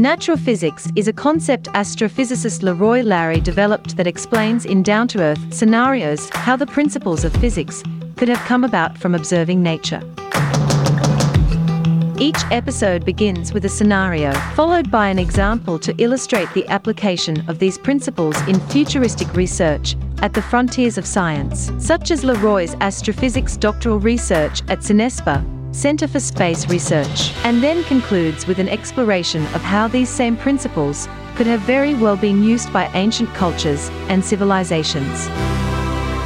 Natural physics is a concept astrophysicist Leroy Larry developed that explains in down to earth scenarios how the principles of physics could have come about from observing nature. Each episode begins with a scenario, followed by an example to illustrate the application of these principles in futuristic research at the frontiers of science, such as Leroy's astrophysics doctoral research at CINESPA, Center for Space Research, and then concludes with an exploration of how these same principles could have very well been used by ancient cultures and civilizations.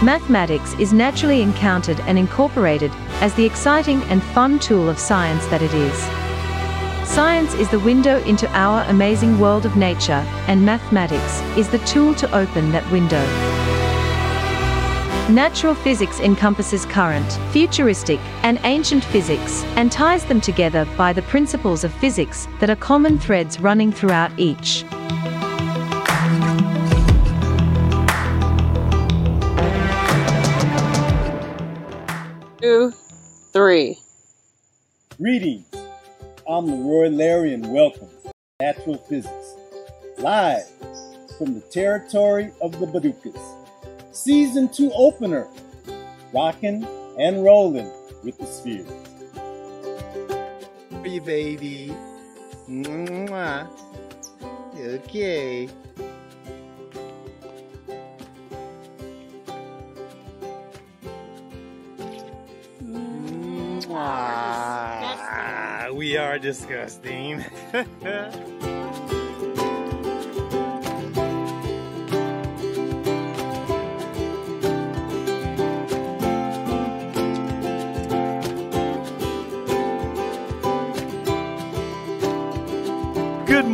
Mathematics is naturally encountered and incorporated as the exciting and fun tool of science that it is. Science is the window into our amazing world of nature, and mathematics is the tool to open that window. Natural physics encompasses current, futuristic, and ancient physics, and ties them together by the principles of physics that are common threads running throughout each. two, three. Greetings. I'm Leroy Larry and welcome to Natural Physics. Live from the territory of the Borucas. Season 2 opener. Rocking and rolling with the spheres. for you, baby. Mwah. Okay. Mwah. We are disgusting.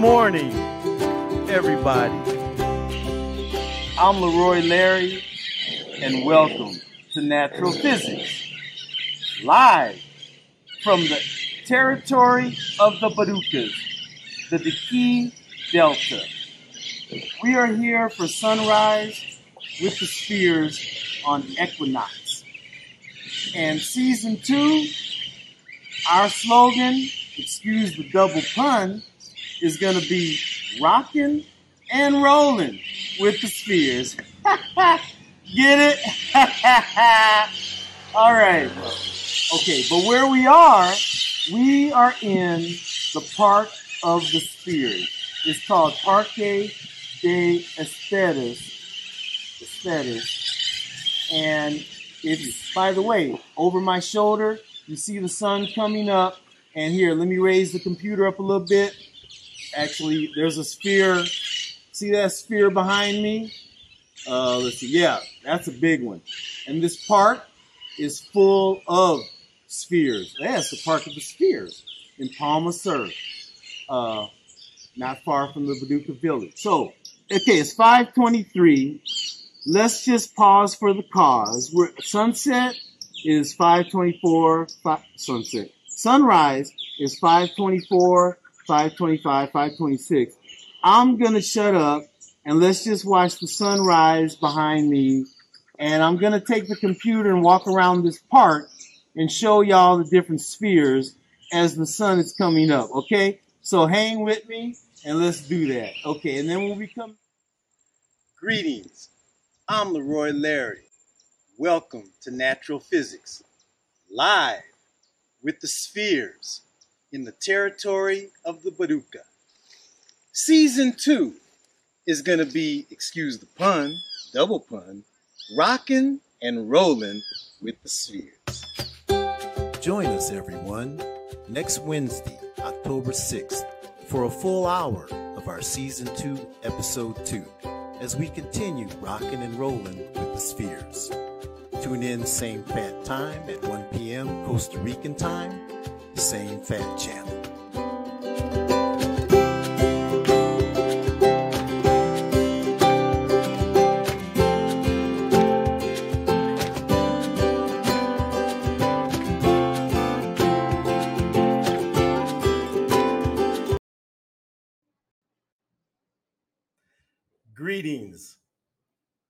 morning, everybody. I'm Leroy Larry and welcome to Natural Physics. Live from the territory of the Borucas, the Diqui Delta. We are here for sunrise with the spheres on Equinox. And season two, our slogan, excuse the double pun, is going to be rocking and rolling with the spheres. Get it? All right. Okay, but where we are, we are in the Park of the Spheres. It's called Parque de Esferas. Esferas. And you, by the way, over my shoulder, you see the sun coming up. And here, let me raise the computer up a little bit. Actually, there's a sphere. See that sphere behind me? Uh, let's see. Yeah, that's a big one. And this park is full of spheres. It's the Park of the Spheres in Palmar Sur, uh, not far from the Boruca Village. So, okay, it's 523. Let's just pause for the cause. We're, sunset is 524, fi- sunset. Sunrise is 524, 525, 526. I'm going to shut up and let's just watch the sunrise behind me. And I'm going to take the computer and walk around this park and show y'all the different spheres as the sun is coming up. Okay? So hang with me and let's do that. Okay. And then when we come, greetings. I'm Leroy Larry. Welcome to Natural Physics, live with the spheres in the territory of the Boruca. Season two is going to be, excuse the pun, double pun, rocking and rolling with the spheres. Join us, everyone, next Wednesday, October 6th, for a full hour of our Season 2, Episode 2, as we continue rocking and rolling with the spheres. Tune in same fat time at 1 p.m. Costa Rican time, same fat channel. Greetings.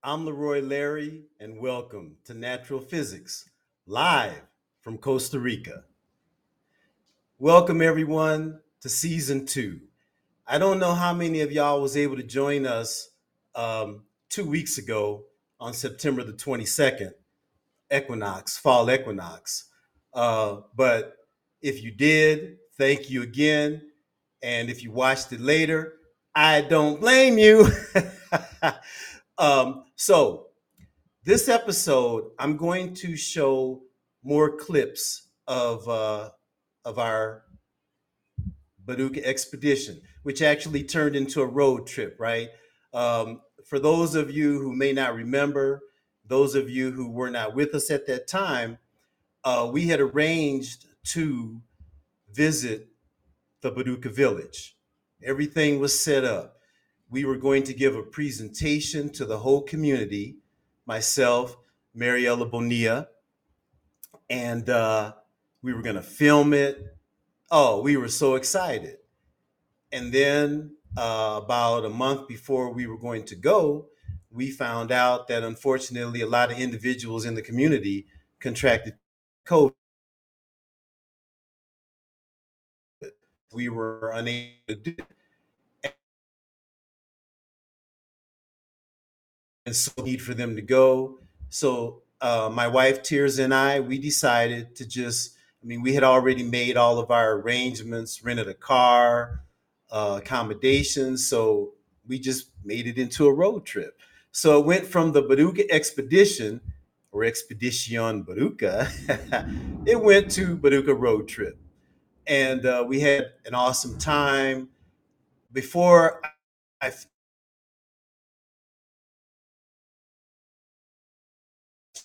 I'm Leroy Larry, and welcome to Natural Physics, live from Costa Rica. Welcome, everyone, to Season 2. I don't know how many of y'all was able to join us um, two weeks ago on September the 22nd, equinox, fall equinox. Uh, but if you did, thank you again. And if you watched it later, I don't blame you. um, so, this episode, I'm going to show more clips of uh, of our Boruca expedition, which actually turned into a road trip. Right. Um, for those of you who may not remember, those of you who were not with us at that time, uh, we had arranged to visit the Boruca village. Everything was set up. We were going to give a presentation to the whole community, myself, Mariella Bonilla, and uh, we were going to film it. Oh, we were so excited. And then, uh, about a month before we were going to go, we found out that unfortunately a lot of individuals in the community contracted COVID. We were unable to do it. And so need for them to go. So uh, my wife Tears and I, we decided to just, I mean, we had already made all of our arrangements, rented a car, uh, accommodations. So we just made it into a road trip. So it went from the Boruca expedition or Expedition Boruca, it went to Boruca road trip. And uh, we had an awesome time. Before I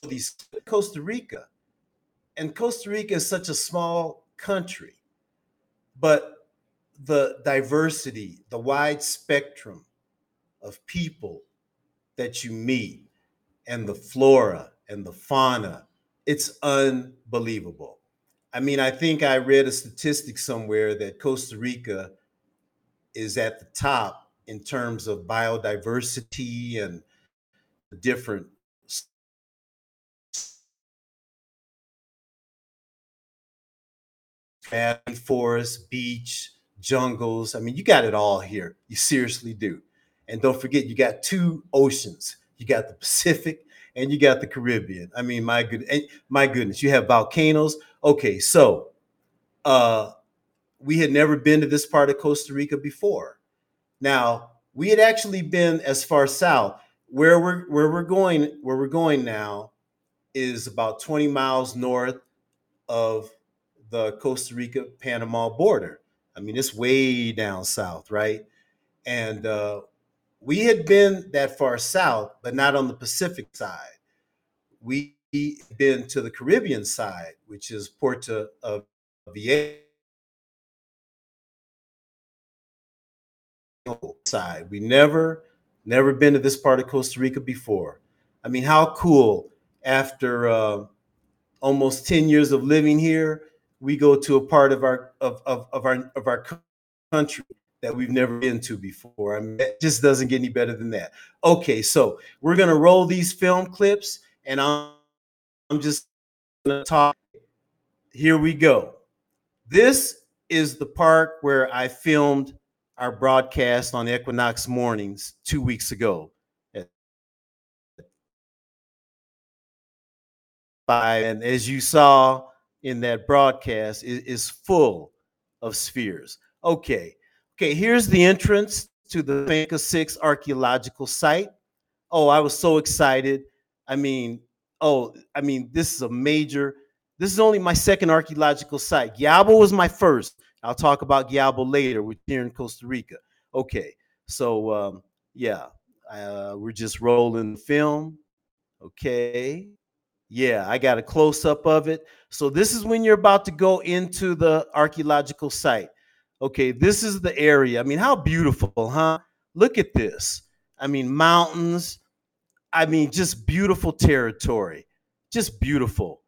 these Costa Rica. And Costa Rica is such a small country, but the diversity, the wide spectrum of people that you meet, and the flora and the fauna, it's unbelievable. I mean, I think I read a statistic somewhere that Costa Rica is at the top in terms of biodiversity and the different forest, beach, jungles. I mean, you got it all here. You seriously do. And don't forget, you got two oceans. You got the Pacific and you got the Caribbean. I mean, my good, my goodness, you have volcanoes. Okay, so uh, we had never been to this part of Costa Rica before. Now, we had actually been as far south. Where we're where we're going, where we're going now, is about 20 miles north of the Costa Rica Panama border. I mean, it's way down south, right? And uh, we had been that far south, but not on the Pacific side. We been to the Caribbean side, which is Puerto of Viejo side. We never, never been to this part of Costa Rica before. I mean, how cool after uh, almost 10 years of living here, we go to a part of our of, of, of our of our country that we've never been to before. I mean, it just doesn't get any better than that. Okay, so we're gonna roll these film clips, and I'm, I'm just gonna talk. Here we go. This is the park where I filmed our broadcast on Equinox Mornings two weeks ago. And as you saw, in that broadcast is, is full of spheres. Okay, okay, here's the entrance to the Finca 6 archaeological site. Oh, I was so excited. I mean, oh, I mean, this is a major, this is only my second archaeological site. Guayabo was my first. I'll talk about Guayabo later. We're here in Costa Rica. Okay, so um, yeah, uh, we're just rolling the film. Okay, yeah, I got a close up of it. So this is when you're about to go into the archaeological site. Okay, this is the area. I mean, how beautiful, huh? Look at this. I mean, mountains. I mean, just beautiful territory. Just beautiful.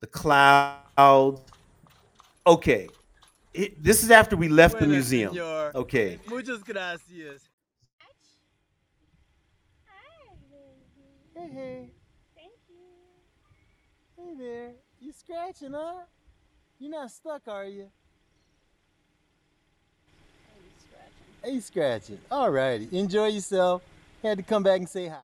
The clouds. Okay. It, this is after we left the museum. Okay. Muchas gracias. Hey, hey. There, you scratching, huh? You're not stuck, are you? Hey, scratching. Hey, scratching. All righty. Enjoy yourself. Had to come back and say hi.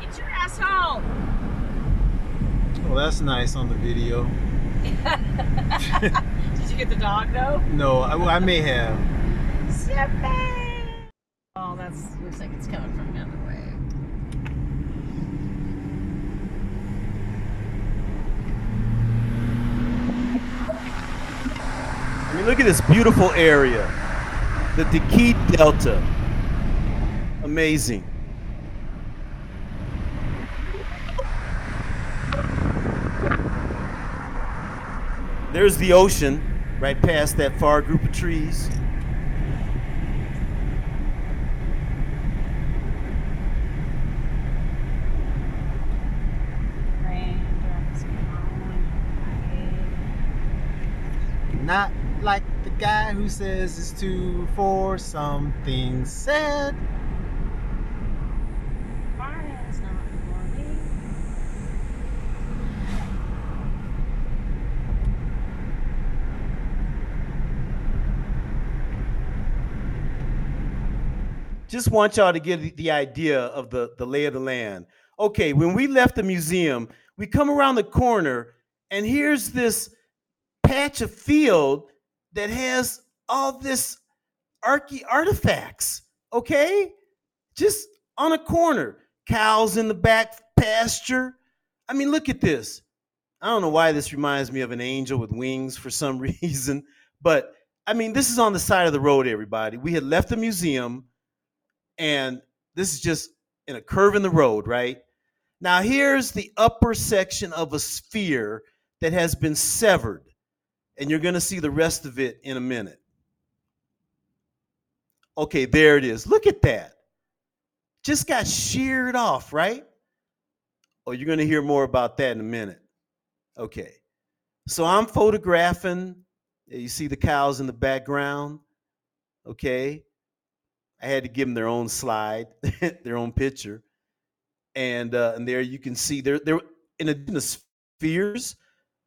Get your ass home. Well, that's nice on the video. Did you get the dog though? No, I, I may have. Sippy. That's looks like it's coming from the other way. I mean, look at this beautiful area. The Diqui Delta. Amazing. There's the ocean right past that far group of trees. Not like the guy who says it's two for something said. Just want y'all to get the- idea of the, the lay of the land. Okay, when we left the museum, we come around the corner, and here's this patch of field that has all this archae artifacts. Okay, just on a corner, cows in the back pasture. I mean, look at this. I don't know why this reminds me of an angel with wings for some reason, but I mean, this is on the side of the road, everybody. We had left the museum, and this is just in a curve in the road, right? Now, here's the upper section of a sphere that has been severed, and you're going to see the rest of it in a minute. Okay, there it is. Look at that. Just got sheared off, right? Oh, you're going to hear more about that in a minute. Okay. So I'm photographing. You see the cows in the background. Okay. I had to give them their own slide, their own picture. And uh, and there you can see there there in to spheres,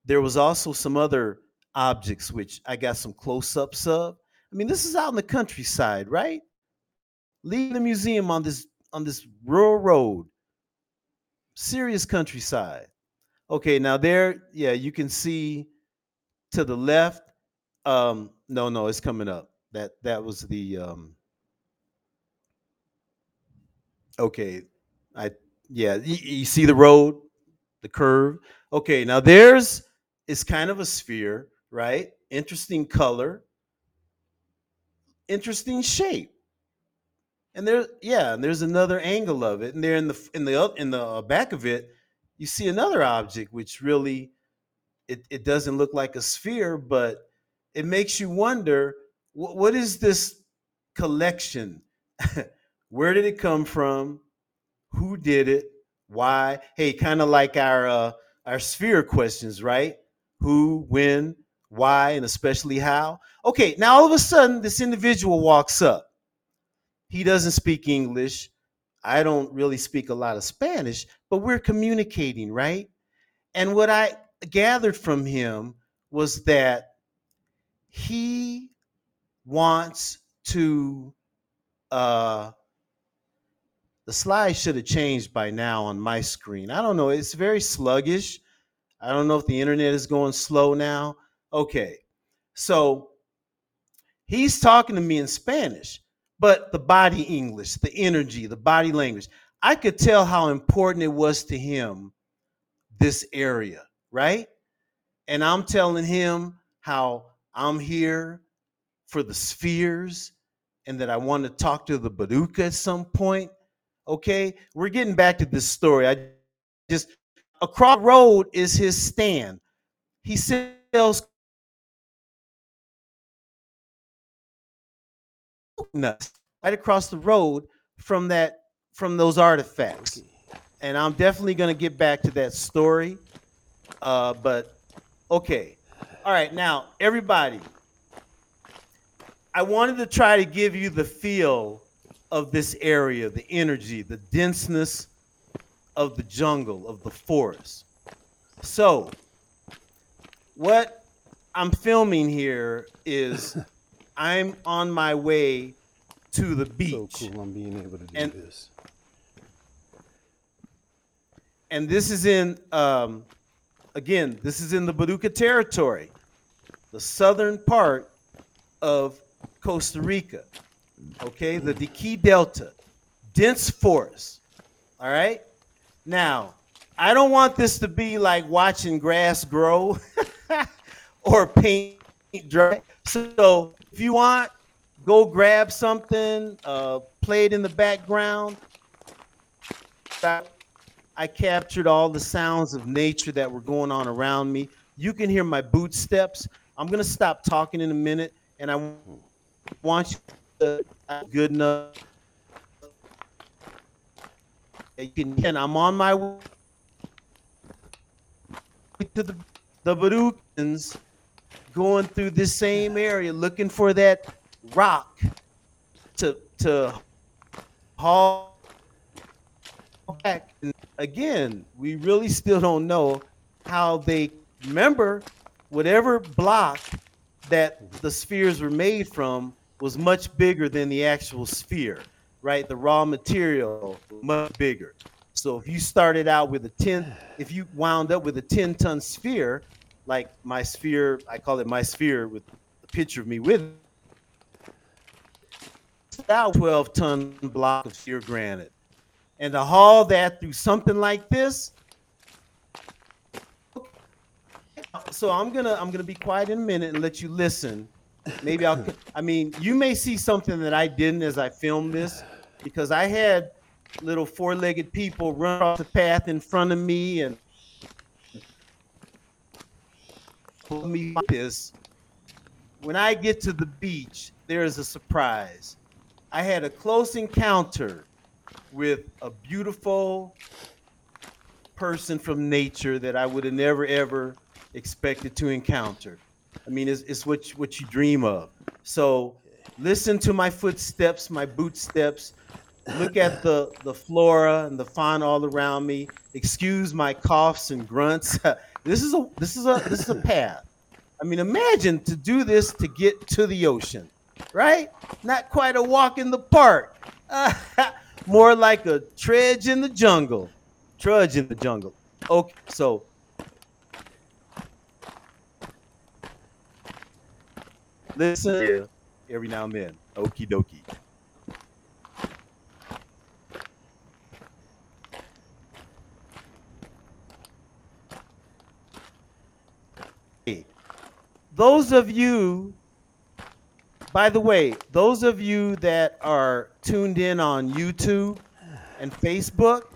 there was also some other objects which I got some close-ups of. I mean, this is out in the countryside, right? Leaving the museum on this on this rural road. Serious countryside. Okay, now there, yeah, you can see to the left. Um, no, no, it's coming up. That that was the um okay. I yeah, you, you see the road, the curve. Okay, now there's it's kind of a sphere, right? Interesting color, interesting shape. And there, yeah, and there's another angle of it, and there in the in the in the uh, back of it, you see another object which really it, it doesn't look like a sphere, but it makes you wonder what, what is this collection? Where did it come from? Who did it? Why? Hey, kind of like our uh, our sphere questions, right? Who, when, why, and especially how. Okay, now all of a sudden, this individual walks up. He doesn't speak English. I don't really speak a lot of Spanish, but we're communicating, right? And what I gathered from him was that he wants to uh the slide should have changed by now on my screen. I don't know, it's very sluggish. I don't know if the internet is going slow now. Okay. So he's talking to me in Spanish, but the body English, the energy, the body language. I could tell how important it was to him this area, right? And I'm telling him how I'm here for the spheres and that I want to talk to the Boruca at some point. Okay, we're getting back to this story. I just across road is his stand. He sells nuts right across the road from that from those artifacts. And I'm definitely gonna get back to that story. Uh, but okay. All right, now everybody. I wanted to try to give you the feel of this area, the energy, the denseness of the jungle, of the forest. So, what I'm filming here is I'm on my way to the beach. So cool I'm being able to do And- this. and this is in um, again this is in the Boruca territory the southern part of costa rica okay the Diqui delta dense forest all right now i don't want this to be like watching grass grow or paint dry so if you want go grab something uh, play it in the background I captured all the sounds of nature that were going on around me. You can hear my boot steps. I'm gonna stop talking in a minute, and I want you to good enough. You can, and I'm on my way to the the Badookans, going through this same area, looking for that rock to to haul back. And again, we really still don't know how they remember whatever block that the spheres were made from was much bigger than the actual sphere, right? The raw material much bigger. So if you started out with a 10, if you wound up with a 10 ton sphere, like my sphere, I call it my sphere with a picture of me with it, about 12 ton block of sheer granite and to haul that through something like this. So I'm gonna I'm gonna be quiet in a minute and let you listen. Maybe I'll. I mean, you may see something that I didn't as I filmed this, because I had little four-legged people run off the path in front of me and pull me this. When I get to the beach, there is a surprise. I had a close encounter with a beautiful person from nature that I would have never ever expected to encounter. I mean, it's, it's what you, what you dream of. So listen to my footsteps, my boot steps. Look at the the flora and the fauna all around me. Excuse my coughs and grunts. this is a this is a this is a path. I mean, imagine to do this to get to the ocean, right? Not quite a walk in the park. more like a trudge in the jungle. Trudge in the jungle. Okay, so listen every now and then. Okie dokie. Hey, Those of you by the way, those of you that are tuned in on YouTube and Facebook,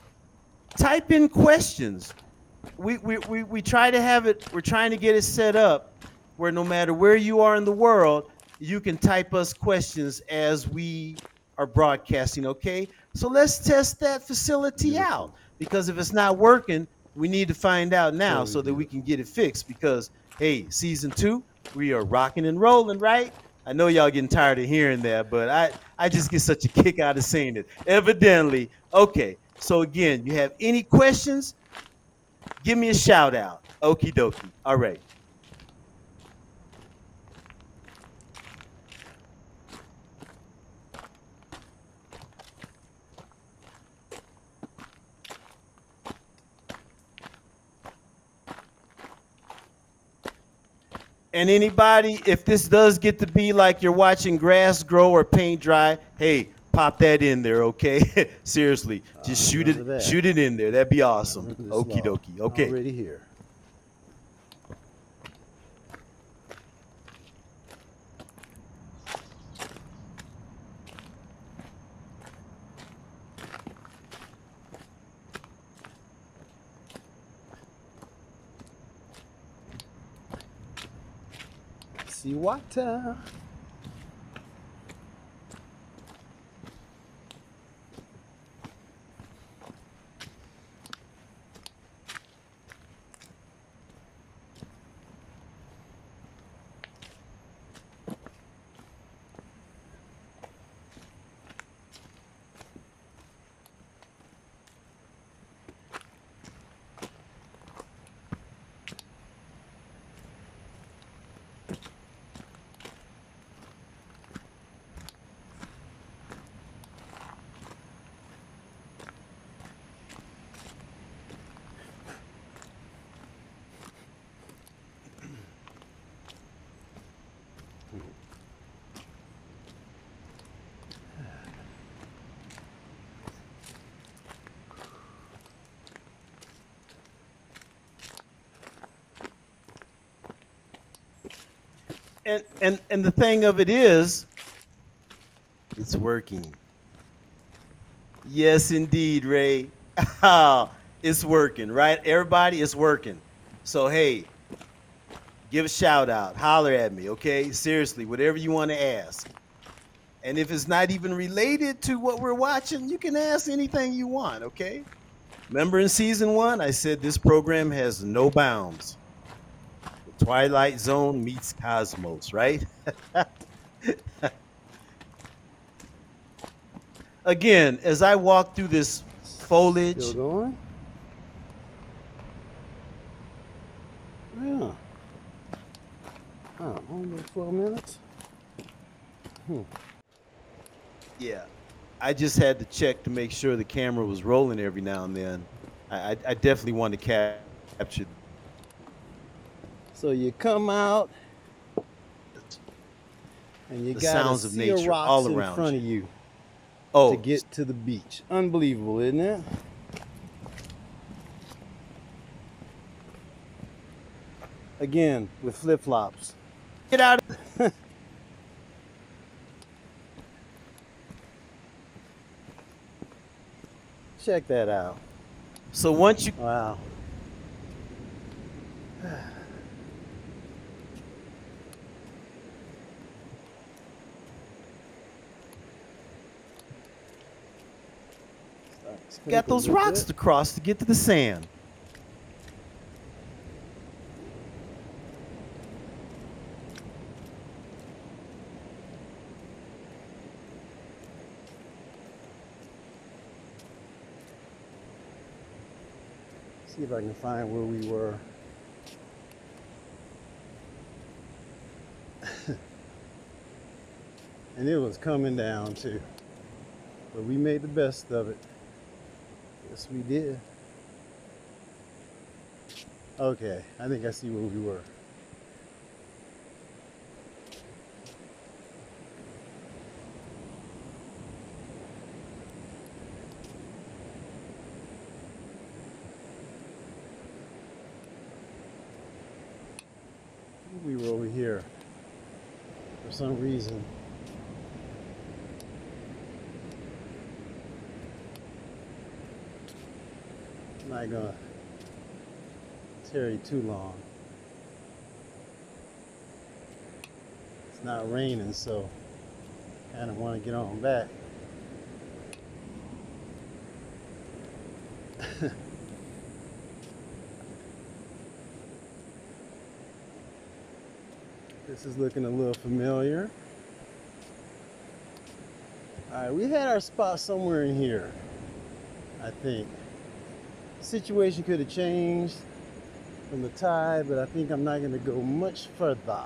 type in questions. We, we, we, we try to have it, we're trying to get it set up where no matter where you are in the world, you can type us questions as we are broadcasting, okay? So let's test that facility out because if it's not working, we need to find out now so that we can get it fixed because, hey, season two, we are rocking and rolling, right? I know y'all getting tired of hearing that, but I, I just get such a kick out of saying it. Evidently, okay. So again, you have any questions? Give me a shout out. Okie dokie. All right. And anybody, if this does get to be like you're watching grass grow or paint dry, hey, pop that in there, okay? Seriously, just shoot it, that. shoot it in there. That'd be awesome. Okie dokie. Okay. Already here. Water. And and and the thing of it is, it's working. Yes, indeed, Ray. it's working, right? Everybody, it's working. So hey, give a shout out, holler at me, okay? Seriously, whatever you want to ask. And if it's not even related to what we're watching, you can ask anything you want, okay? Remember in season one, I said this program has no bounds. Twilight Zone meets Cosmos, right? Again, as I walk through this foliage, Still going? Yeah. Oh, only 12 minutes? Hmm. yeah, I just had to check to make sure the camera was rolling every now and then. I, I, I definitely want to ca- capture So you come out and you The got sounds of nature rocks all around in front you. of you Oh, to get to the beach. Unbelievable, isn't it? Again, with flip flops. get out! Of- Check that out. So once you Wow. Got those rocks to cross to get to the sand. See if I can find where we were. and it was coming down too. But we made the best of it. Yes, we did. Okay, I think I see where we were. We were over here for some reason. Gonna uh, tarry too long. It's not raining, so I kind of want to get on back. This is looking a little familiar. All right, we had our spot somewhere in here, I think. Situation could have changed from the tide, but I think I'm not going to go much further.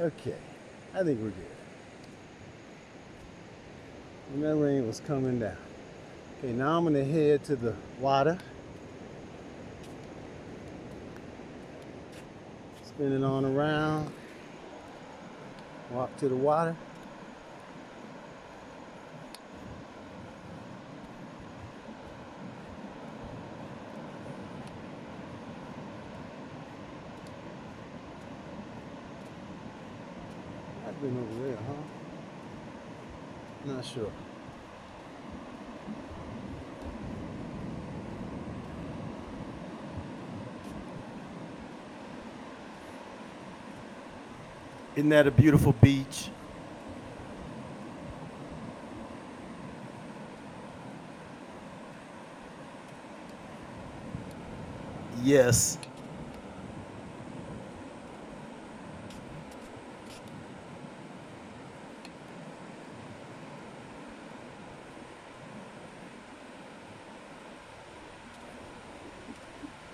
Okay, I think we're good. And that rain was coming down. Okay, now I'm going to head to the water. Spin it on around. Walk to the water. I've been over there, huh? Not sure. Isn't that a beautiful beach? Yes.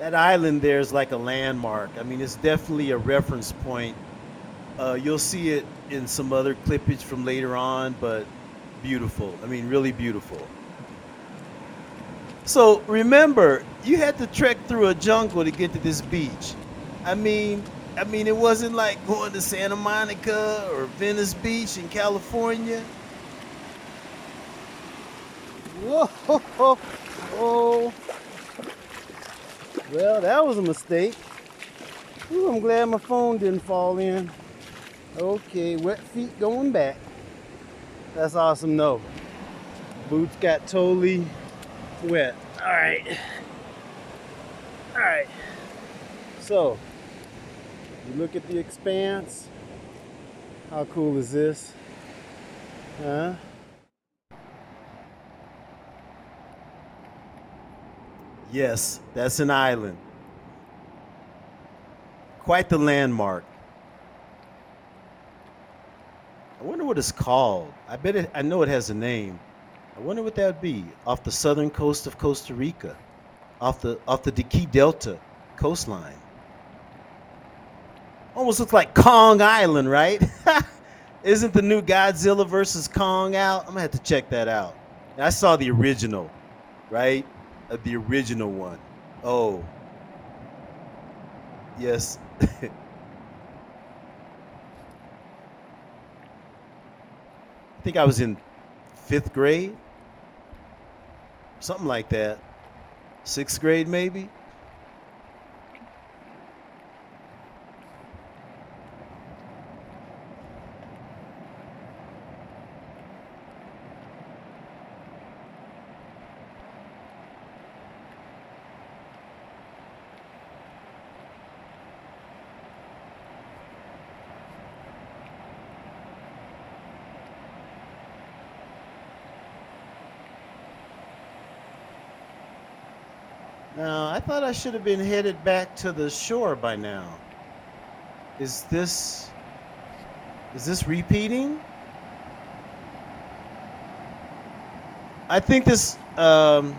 That island there is like a landmark. I mean, it's definitely a reference point uh, you'll see it in some other clippage from later on, but beautiful. I mean, really beautiful. So remember, you had to trek through a jungle to get to this beach. I mean, I mean, it wasn't like going to Santa Monica or Venice Beach in California. Whoa! Well, that was a mistake. Ooh, I'm glad my phone didn't fall in. Okay, wet feet going back. That's awesome, though. Boots got totally wet. All right. All right. So, you look at the expanse. How cool is this? Huh? Yes, that's an island. Quite the landmark. I wonder what it's called. I bet it, I know it has a name. I wonder what that would be. Off the southern coast of Costa Rica, off the off the Diqui Delta coastline. Almost looks like Kong Island, right? Isn't the new Godzilla versus Kong out? I'm gonna have to check that out. I saw the original, right? Uh, the original one. Oh, yes. I think I was in fifth grade, something like that. Sixth grade, maybe. Now, I should have been headed back to the shore by now. Is this is this repeating? I think this um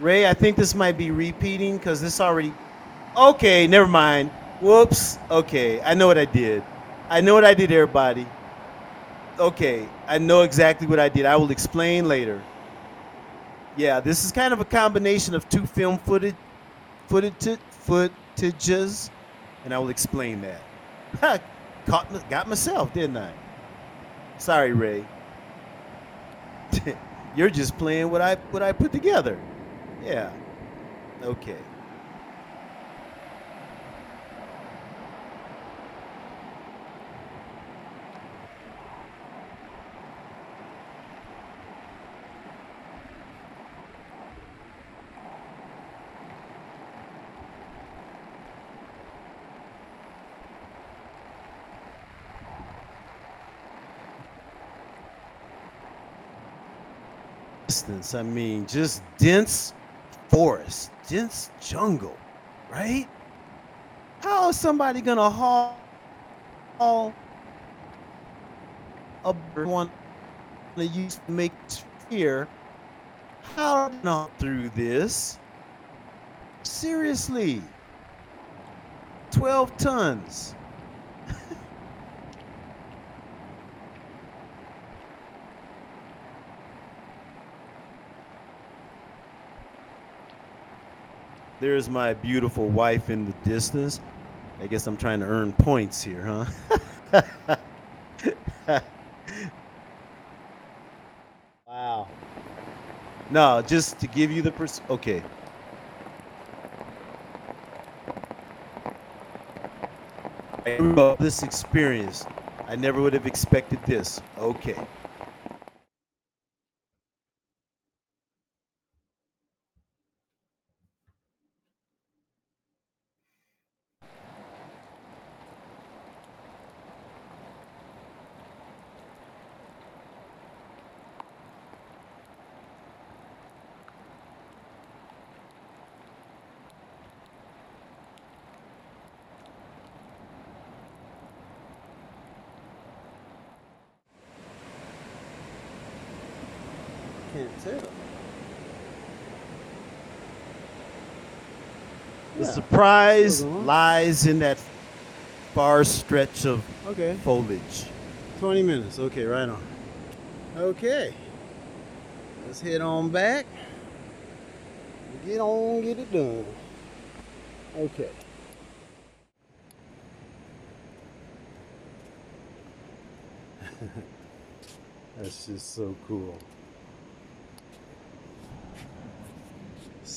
Ray, I think this might be repeating cuz this already Okay, never mind. Whoops. Okay, I know what I did. I know what I did, everybody. Okay, I know exactly what I did. I will explain later. Yeah, this is kind of a combination of two film footage, footage, footages, and I will explain that. Caught, got myself, didn't I? Sorry, Ray. You're just playing what I what I put together. Yeah. Okay. Distance. I mean, just dense forest, dense jungle, right? How is somebody gonna haul, haul a one they used to make here? How not through this? Seriously, twelve tons. There's my beautiful wife in the distance. I guess I'm trying to earn points here, huh? Wow. no, just to give you the pers- okay. This experience. I never would have expected this. Okay. Can't tell. The Yeah. surprise lies in that far stretch of Okay. foliage. 20 minutes. Okay, right on. Okay. Let's head on back. Get on, get it done. Okay. That's just so cool.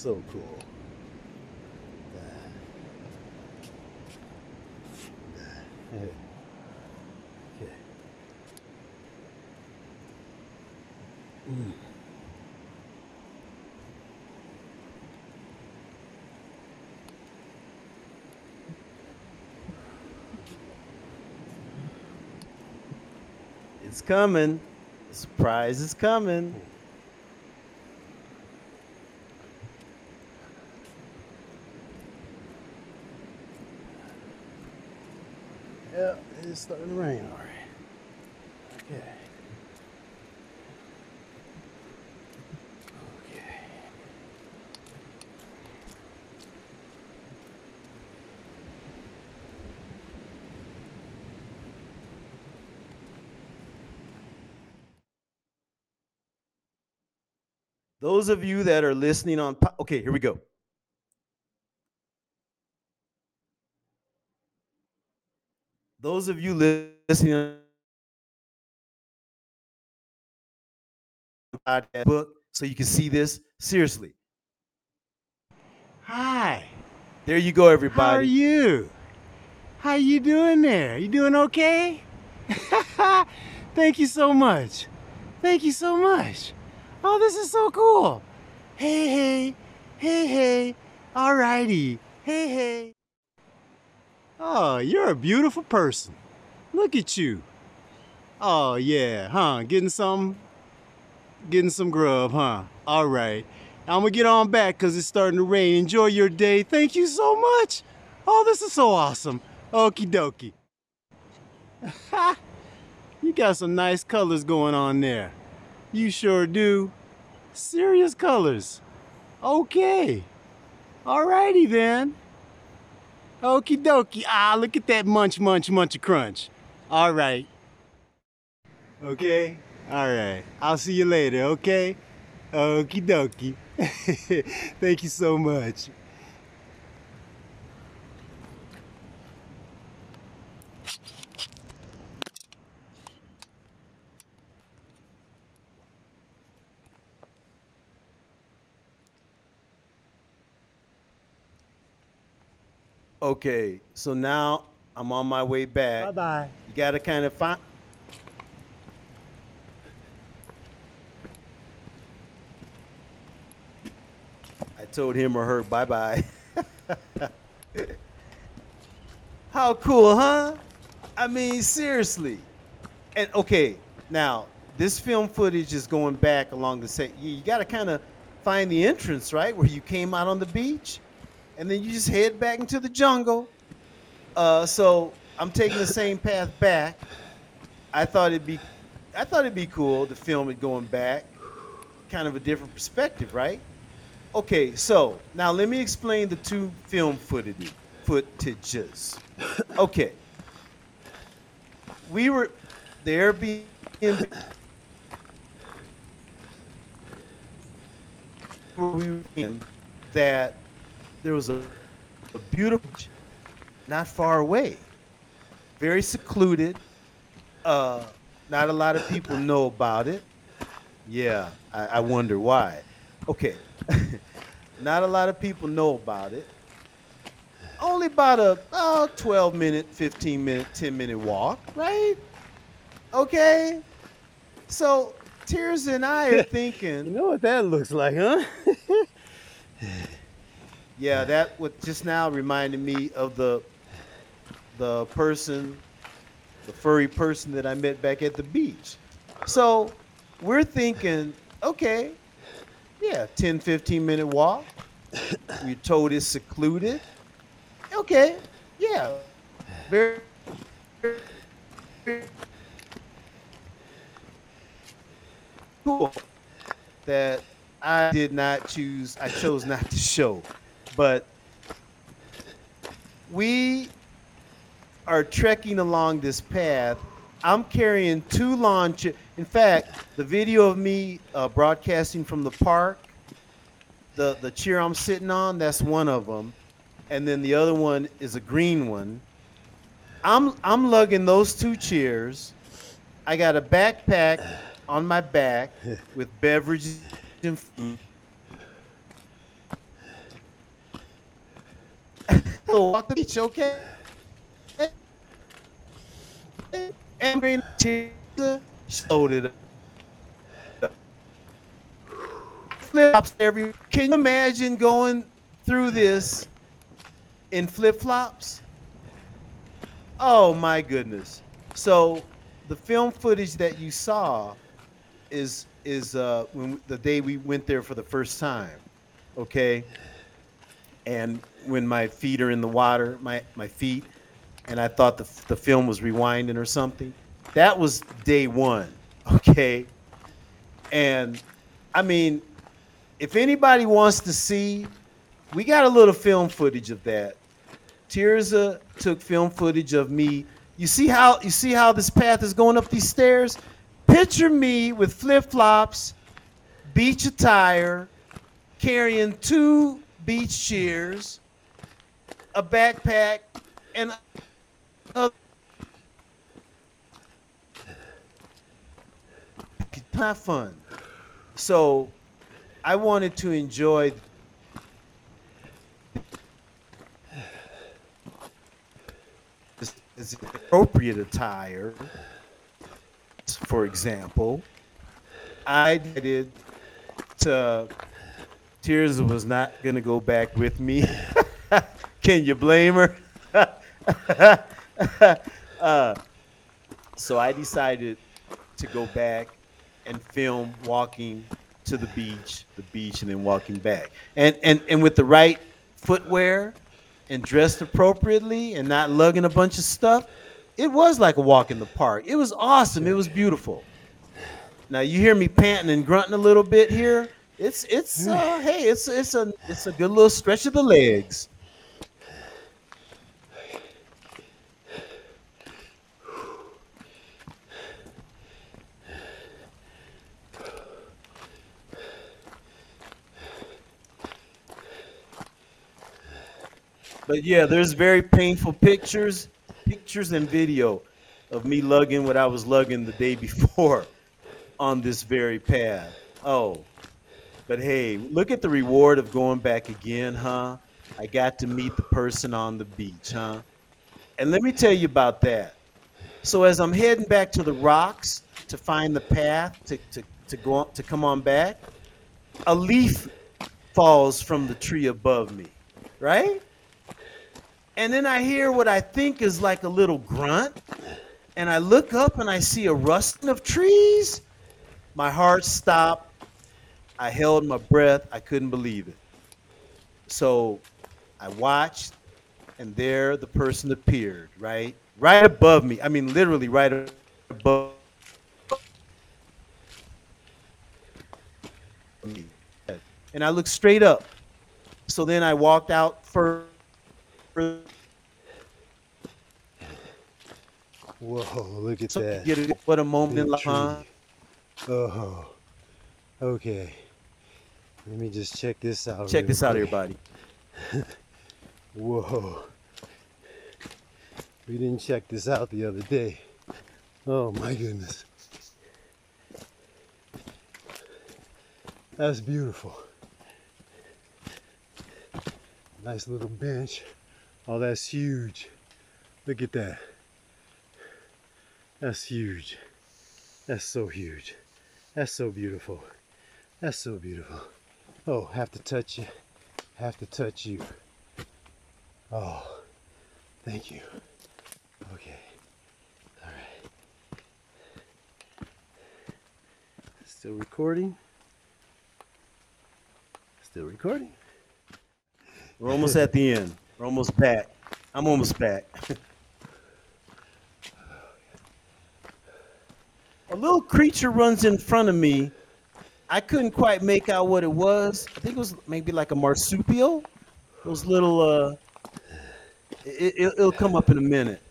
so cool. Okay. It's coming. The surprise is coming. Starting to rain already. Okay. Okay. Those of you that are listening on, okay, here we go. Those of you listening podcast book, so you can see this. Seriously. Hi. There you go, everybody. How are you? How you doing there? You doing okay? Thank you so much. Thank you so much. Oh, this is so cool. Hey, hey, hey, hey. Alrighty. Hey, hey. Oh, you're a beautiful person. Look at you. Oh, yeah, huh? Getting some, getting some grub, huh? All right. I'm gonna get on back because it's starting to rain. Enjoy your day. Thank you so much. Oh, this is so awesome. Okie dokie. you got some nice colors going on there. You sure do. Serious colors. Okay. Alrighty then. Okie dokie. Ah, look at that munch, munch, munch, crunch. All right. Okay. All right. I'll see you later. Okay. Okie dokie. Thank you so much. Okay, so now I'm on my way back. Bye bye. You got to kind of find. I told him or her bye bye. How cool, huh? I mean, seriously. And okay, now this film footage is going back along the set. You, you got to kind of find the entrance, right, where you came out on the beach, and then you just head back into the jungle. Uh, so I'm taking the same path back. I thought it'd be, I thought it'd be cool to film it going back, kind of a different perspective, right? Okay, so now let me explain the two film footage, footages. Okay, we were the Airbnb. where we were in that there was a, a beautiful not far away. Very secluded. Uh not a lot of people know about it. Yeah i, I wonder why. Okay. Not a lot of people know about it. Only about a oh, 12 minute 15 minute 10 minute walk right? Okay. So Tirza and i are thinking You know what that looks like, huh? Yeah, that what just now reminded me of the the person, the furry person that I met back at the beach. So we're thinking, okay, yeah, 10, 15 minute walk. We're told it's secluded. Okay, yeah. Very, very cool that I did not choose, I chose not to show. But we are trekking along this path. I'm carrying two lawn chairs. In fact, the video of me uh, broadcasting from the park, the, the chair I'm sitting on, that's one of them. And then the other one is a green one. I'm, I'm lugging those two chairs. I got a backpack on my back with beverages and food. So walk the beach, okay? and it up. Flip-flops every. Can you imagine going through this in flip-flops? Oh my goodness. So the film footage that you saw is is uh when the day we went there for the first time. Okay? And when my feet are in the water, my my feet and I thought the the film was rewinding or something. That was day 1. Okay? And I mean, if anybody wants to see, we got a little film footage of that. Tirza took film footage of me. You see how you see how this path is going up these stairs? Picture me with flip-flops, beach attire, carrying two beach chairs, a backpack, and a not fun. So I wanted to enjoy appropriate attire. For example, I did to Tirza was not gonna go back with me. Can you blame her? uh, so I decided to go back and film walking to the beach, the beach, and then walking back. And and and with the right footwear and dressed appropriately and not lugging a bunch of stuff, it was like a walk in the park. It was awesome. It was beautiful. Now you hear me panting and grunting a little bit here. It's it's uh, hey, it's it's a it's a good little stretch of the legs. But yeah, there's very painful pictures, pictures and video of me lugging what I was lugging the day before on this very path. Oh, but hey, look at the reward of going back again, huh? I got to meet the person on the beach, huh? And let me tell you about that. So as I'm heading back to the rocks to find the path to, to, to go to come on back, a leaf falls from the tree above me, right? And then I hear what I think is like a little grunt. And I look up and I see a rustling of trees. My heart stopped. I held my breath. I couldn't believe it. So I watched, and there the person appeared, right? Right above me. I mean, literally right above me. And I looked straight up. So then I walked out further Whoa, look at So that. get it what a moment in life. Oh, okay. Let me just check this out. Check this out, quick. everybody. Whoa. We didn't check this out the other day. Oh my goodness. That's beautiful. Nice little bench. Oh, that's huge. Look at that. That's huge. That's so huge. That's so beautiful. That's so beautiful. Oh, have to touch you. Have to touch you. Oh, thank you. Okay. All right. Still recording? Still recording? We're almost at the end. We're almost back. I'm almost back. a little creature runs in front of me. I couldn't quite make out what it was. I think it was maybe like a marsupial. Those little uh it, it'll come up in a minute.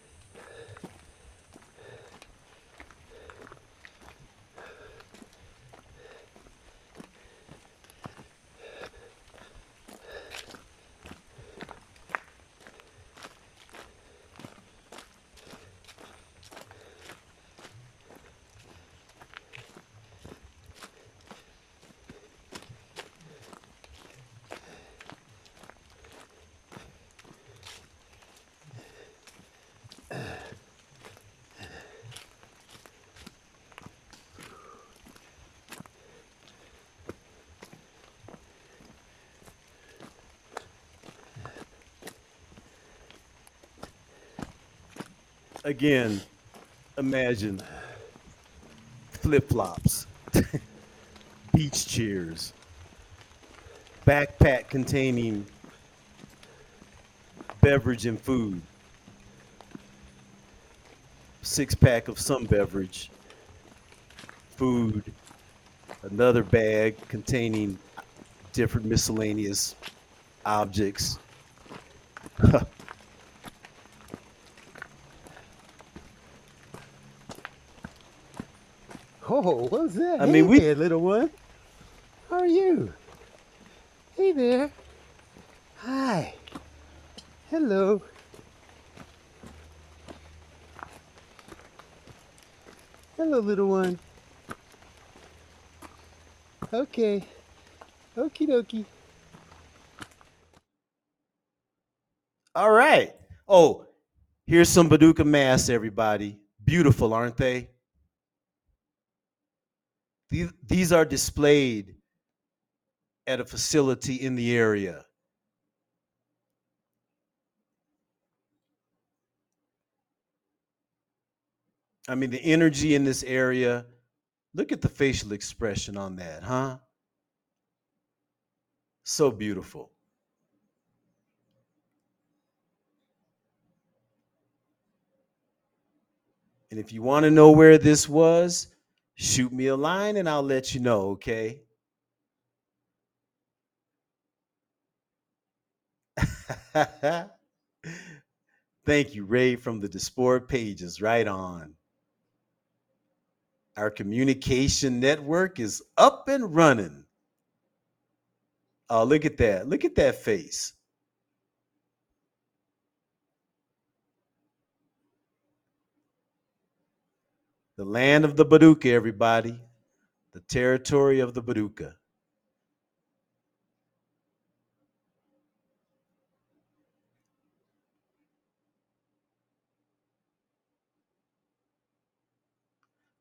Again, imagine flip flops, beach chairs, backpack containing beverage and food, six pack of some beverage, food, another bag containing different miscellaneous objects. That? I hey mean, we- there, little one. How are you? Hey there. Hi. Hello. Hello, little one. Okay. Okie dokie. All right. Oh, here's some Boruca masks, everybody. Beautiful, aren't they? These, are displayed at a facility in the area. I mean, the energy in this area. Look at the facial expression on that, huh? So beautiful. And if you want to know where this was, shoot me a line and I'll let you know, okay? Thank you, Ray, from the Diaspora Pages. Right on. Our communication network is up and running. Oh, look at that. Look at that face. The land of the Boruca, everybody. The territory of the Boruca.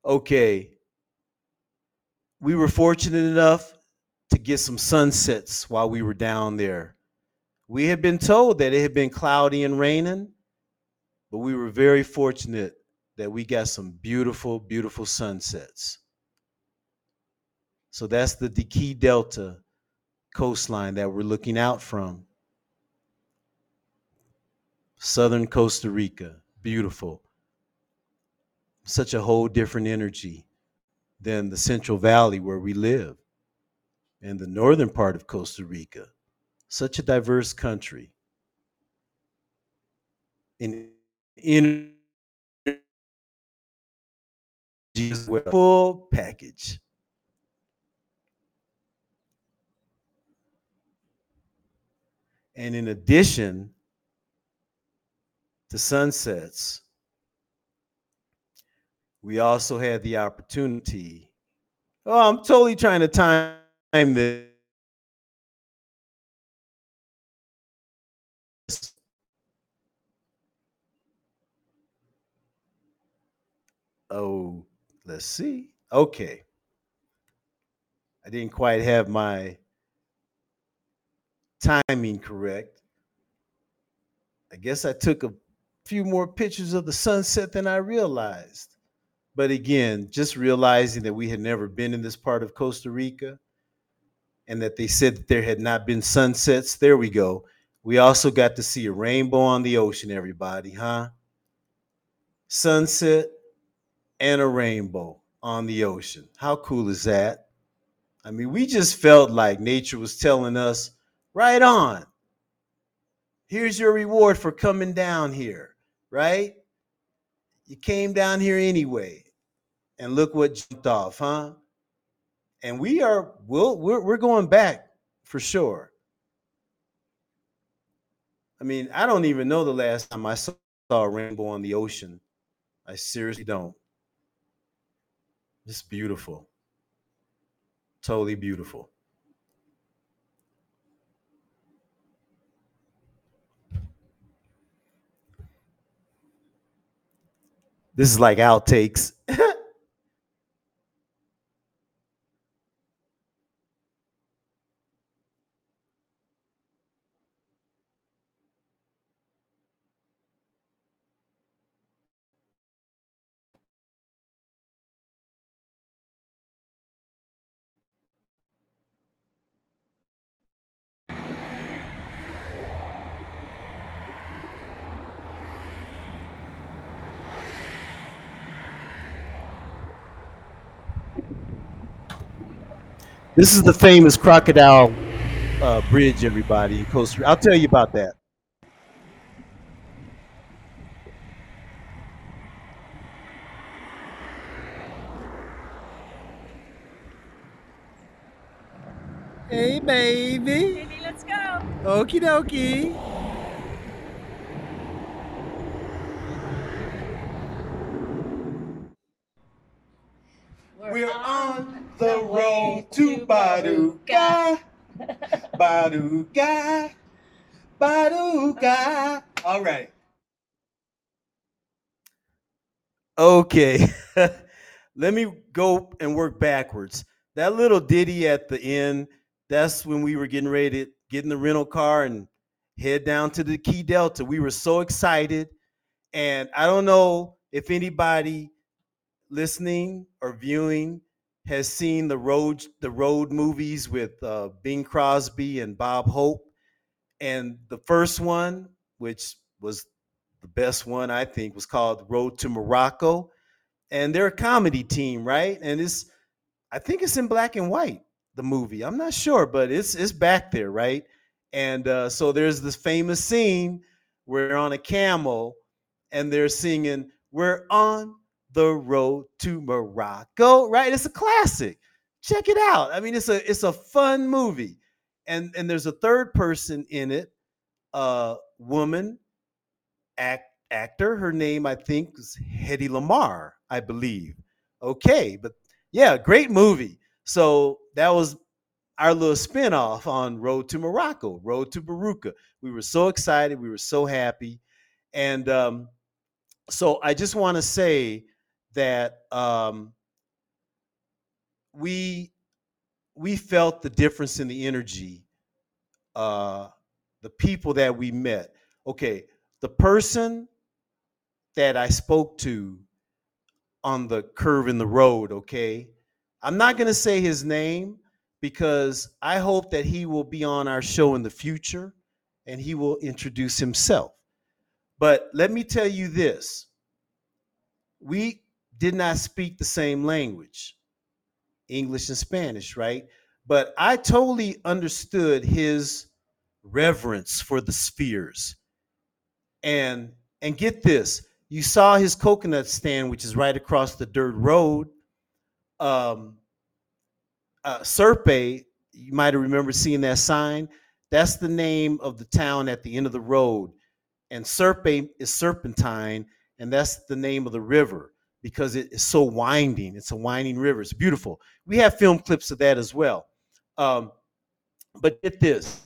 Okay. We were fortunate enough to get some sunsets while we were down there. We had been told that it had been cloudy and raining, but we were very fortunate that we got some beautiful, beautiful sunsets. So that's the Diqui Delta coastline that we're looking out from. Southern Costa Rica, beautiful. Such a whole different energy than the Central Valley where we live and the northern part of Costa Rica. Such a diverse country. In, in full package. And in addition to sunsets, we also had the opportunity. Oh, I'm totally trying to time this. Oh, let's see. Okay. I didn't quite have my timing correct. I guess I took a few more pictures of the sunset than I realized. But again, just realizing that we had never been in this part of Costa Rica and that they said that there had not been sunsets. There we go. We also got to see a rainbow on the ocean, everybody, huh? Sunset and a rainbow on the ocean. How cool is that? I mean, we just felt like nature was telling us, right on. Here's your reward for coming down here, right? You came down here anyway. And look what jumped off, huh? And we are we'll, we're we're going back for sure. I mean, I don't even know the last time I saw a rainbow on the ocean. I seriously don't. It's beautiful. Totally beautiful. This is like outtakes. This is the famous Crocodile uh, Bridge, everybody, in Costa Rica. I'll tell you about that. Hey, baby. Baby, let's go. Okie dokie. We're on the road to Boruca. Boruca. Boruca. All right. Okay. Let me go and work backwards. That little ditty at the end, that's when we were getting ready to get in the rental car and head down to the Diqui Delta. We were so excited. And I don't know if anybody listening or viewing has seen the road the road movies with uh, Bing Crosby and Bob Hope. And the first one, which was the best one I think, was called Road to Morocco. And they're a comedy team, right? And it's I think it's in black and white, the movie. I'm not sure, but it's it's back there, right? And uh, so there's this famous scene where on a camel and they're singing, We're on the road to Morocco, right? It's a classic. Check it out. I mean, it's a it's a fun movie. And and there's a third person in it, a woman act actor. Her name, I think, is Hedy Lamarr, I believe. Okay, but yeah, great movie. So that was our little spinoff on Road to Morocco, Road to Boruca. We were so excited. We were so happy. And um, so I just want to say that um, we we felt the difference in the energy, uh, the people that we met. Okay, the person that I spoke to on the curve in the road, okay? I'm not going to say his name because I hope that he will be on our show in the future and he will introduce himself. But let me tell you this we did not speak the same language, English and Spanish, right? But I totally understood his reverence for the spheres. And and get this, you saw his coconut stand, which is right across the dirt road. Um, uh, Sierpe, you might have remembered seeing that sign. That's the name of the town at the end of the road. And Sierpe is serpentine, and that's the name of the river because it is so winding. It's a winding river. It's beautiful. We have film clips of that as well. Um, but get this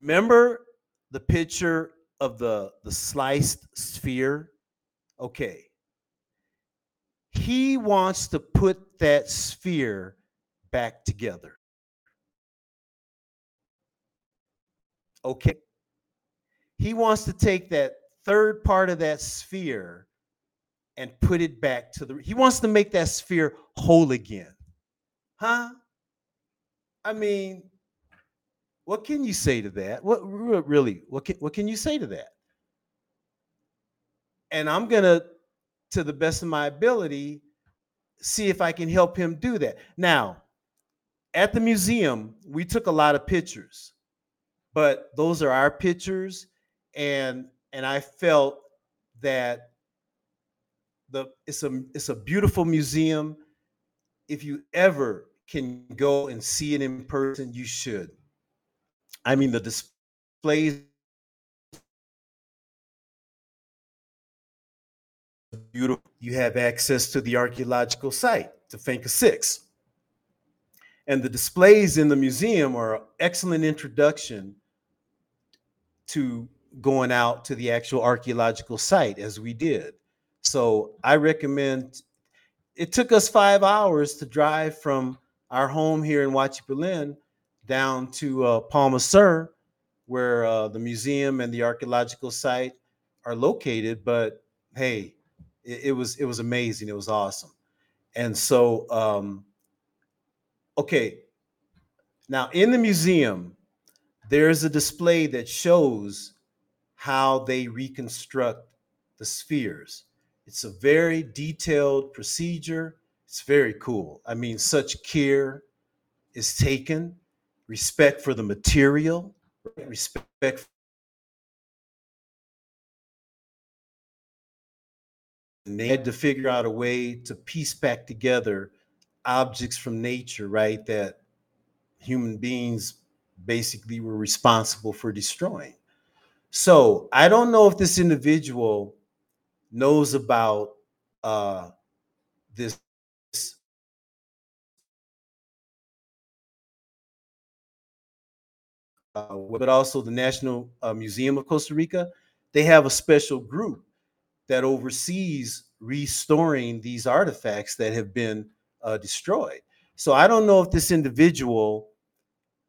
Remember the picture of the the sliced sphere? Okay. He wants to put that sphere back together. Okay. He wants to take that third part of that sphere and put it back to the he wants to make that sphere whole again. Huh? I mean, what can you say to that? What really? What can, what can you say to that? And I'm gonna, to the best of my ability, see if I can help him do that. Now, at the museum, we took a lot of pictures, but those are our pictures, and and I felt that the it's a it's a beautiful museum. If you ever can go and see it in person, you should. I mean, the displays beautiful. You have access to the archaeological site, to Finca 6. And the displays in the museum are an excellent introduction to going out to the actual archaeological site as we did. So I recommend it took us five hours to drive from our home here in Huachi, down to uh, Palmar Sur, where uh, the museum and the archaeological site are located. But hey, it, it was it was amazing. It was awesome. And so, um, okay, now in the museum, there's a display that shows how they reconstruct the spheres. It's a very detailed procedure. It's very cool. I mean, such care is taken, respect for the material, respect and they had to figure out a way to piece back together objects from nature, right? That human beings basically were responsible for destroying. So I don't know if this individual knows about uh, this. Uh, but also the National uh, Museum of Costa Rica, they have a special group that oversees restoring these artifacts that have been uh, destroyed. So I don't know if this individual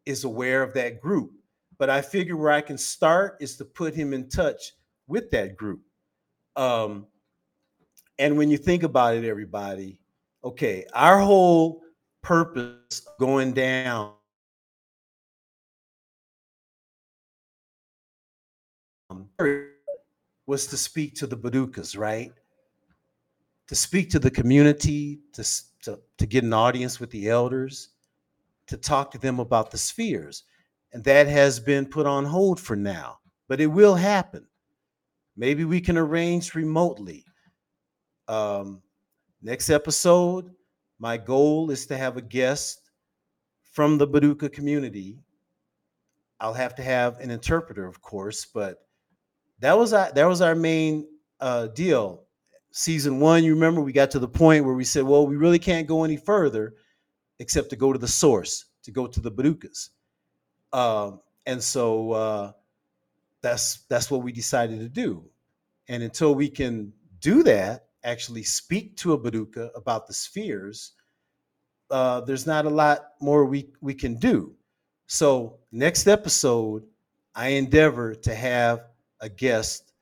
is aware of that group, but I figure where I can start is to put him in touch with that group. Um, and when you think about it, everybody, okay, our whole purpose going down was to speak to the Borucas, right? To speak to the community, to, to, to get an audience with the elders, to talk to them about the spheres. And that has been put on hold for now, but it will happen. Maybe we can arrange remotely. Um, next episode, my goal is to have a guest from the Boruca community. I'll have to have an interpreter, of course, but that was our, that was our main uh, deal. Season one, you remember, we got to the point where we said, well, we really can't go any further except to go to the source, to go to the Borucas. Um, and so uh, that's that's what we decided to do. And until we can do that, actually speak to a Boruca about the spheres, uh, there's not a lot more we we can do. So next episode, I endeavor to have a guest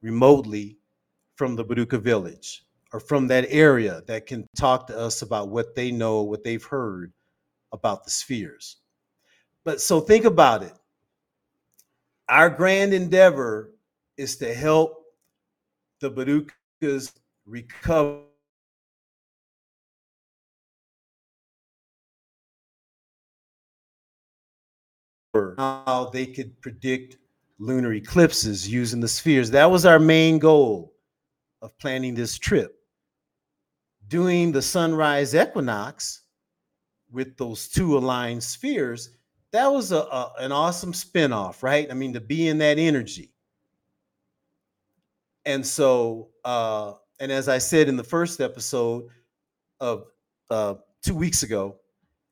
remotely from the Boruca village or from that area that can talk to us about what they know, what they've heard about the spheres. But so think about it. Our grand endeavor is to help the Borucas recover how they could predict lunar eclipses using the spheres. That was our main goal of planning this trip. Doing the sunrise equinox with those two aligned spheres, that was a, a, an awesome spinoff, right? I mean, to be in that energy. And so, uh, and as I said in the first episode of uh, two weeks ago,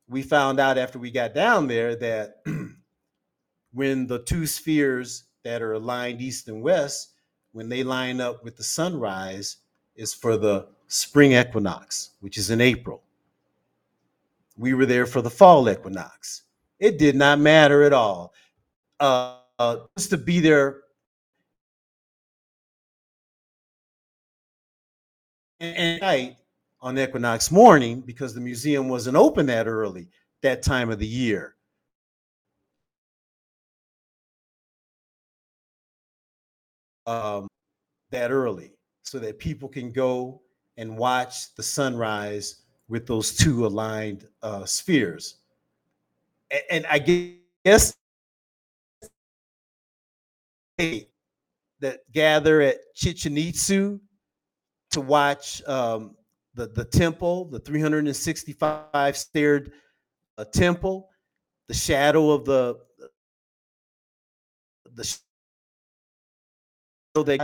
we found out after we got down there that when the two spheres that are aligned east and west, when they line up with the sunrise, is for the spring equinox, which is in April. We were there for the fall equinox. It did not matter at all. Uh, uh, just to be there and night on equinox morning because the museum wasn't open that early that time of the year. um, that early so that people can go and watch the sunrise with those two aligned uh, spheres. And, I guess that gather at Chichen Itza to watch um, the, the temple, the 365 staired uh, temple, the shadow of the the they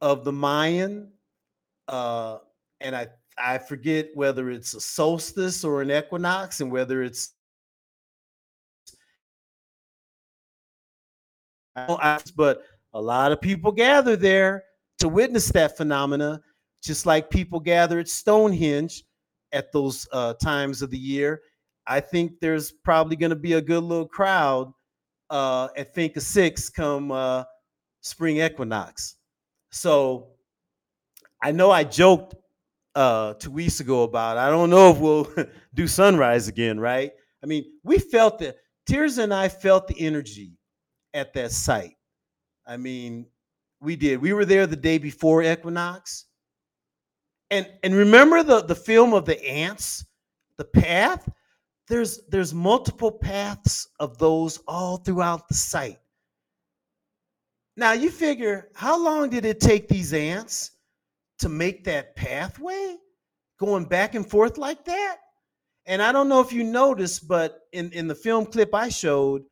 of the Mayan, uh, and I I forget whether it's a solstice or an equinox, and whether it's but a lot of people gather there to witness that phenomena, just like people gather at Stonehenge at those uh, times of the year. I think there's probably going to be a good little crowd uh, at Finca Six come uh, spring equinox. So I know I joked uh, two weeks ago about I don't know if we'll do sunrise again, right? I mean, we felt the Tirza and I felt the energy at that site. I mean, we did. We were there the day before equinox, And and remember the the film of the ants, the path. There's there's multiple paths of those all throughout the site. Now you figure how long did it take these ants to make that pathway going back and forth like that? And I don't know if you noticed, but in, in the film clip I showed,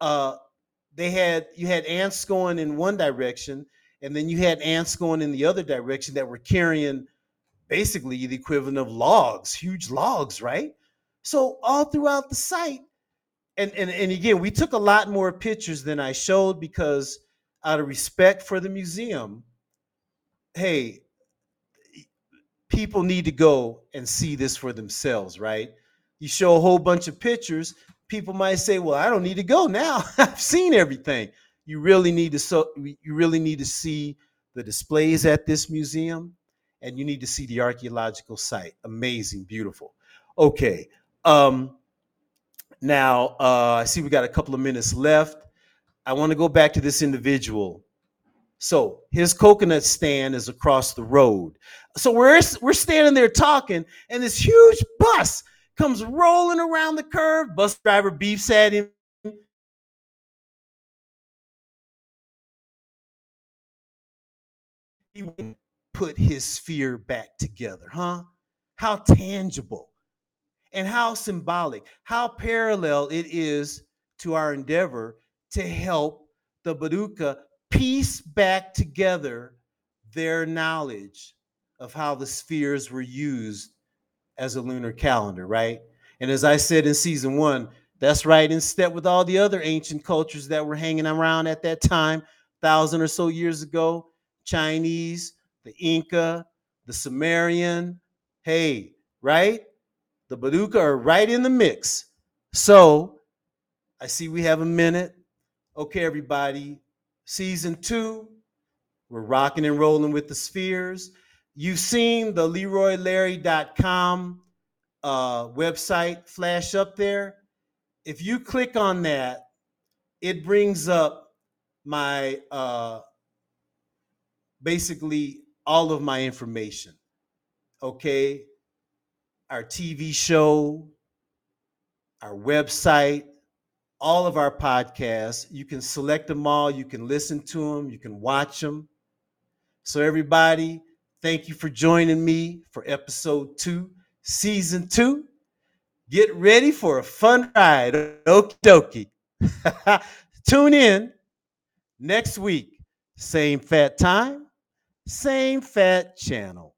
uh, they had you had ants going in one direction, and then you had ants going in the other direction that were carrying basically the equivalent of logs, huge logs, right? So all throughout the site, and and, and again, we took a lot more pictures than I showed because out of respect for the museum, hey, people need to go and see this for themselves, right? You show a whole bunch of pictures, people might say, "Well, I don't need to go now. I've seen everything." You really need to so you really need to see the displays at this museum and you need to see the archaeological site. Amazing, beautiful. Okay. Um now uh I see we got a couple of minutes left. I want to go back to this individual so his coconut stand is across the road. So we're we're standing there talking, and this huge bus comes rolling around the curve. Bus driver beefs at him. He put his sphere back together, huh? How tangible and how symbolic, how parallel it is to our endeavor to help the Boruca piece back together their knowledge of how the spheres were used as a lunar calendar, right? And as I said in season one, that's right in step with all the other ancient cultures that were hanging around at that time, thousand or so years ago Chinese, the Inca, the Sumerian. Hey, right? The Boruca are right in the mix. So I see we have a minute. Okay, everybody, season two. We're rocking and rolling with the spheres. You've seen the LeroyLarry.com uh, website flash up there. If you click on that, it brings up my uh, basically all of my information. Okay, our TV show, our website, all of our podcasts. You can select them all, you can listen to them, you can watch them. So, everybody, thank you for joining me for episode two, season two. Get ready for a fun ride. Okie dokie. Tune in next week. Same fat time, same fat channel.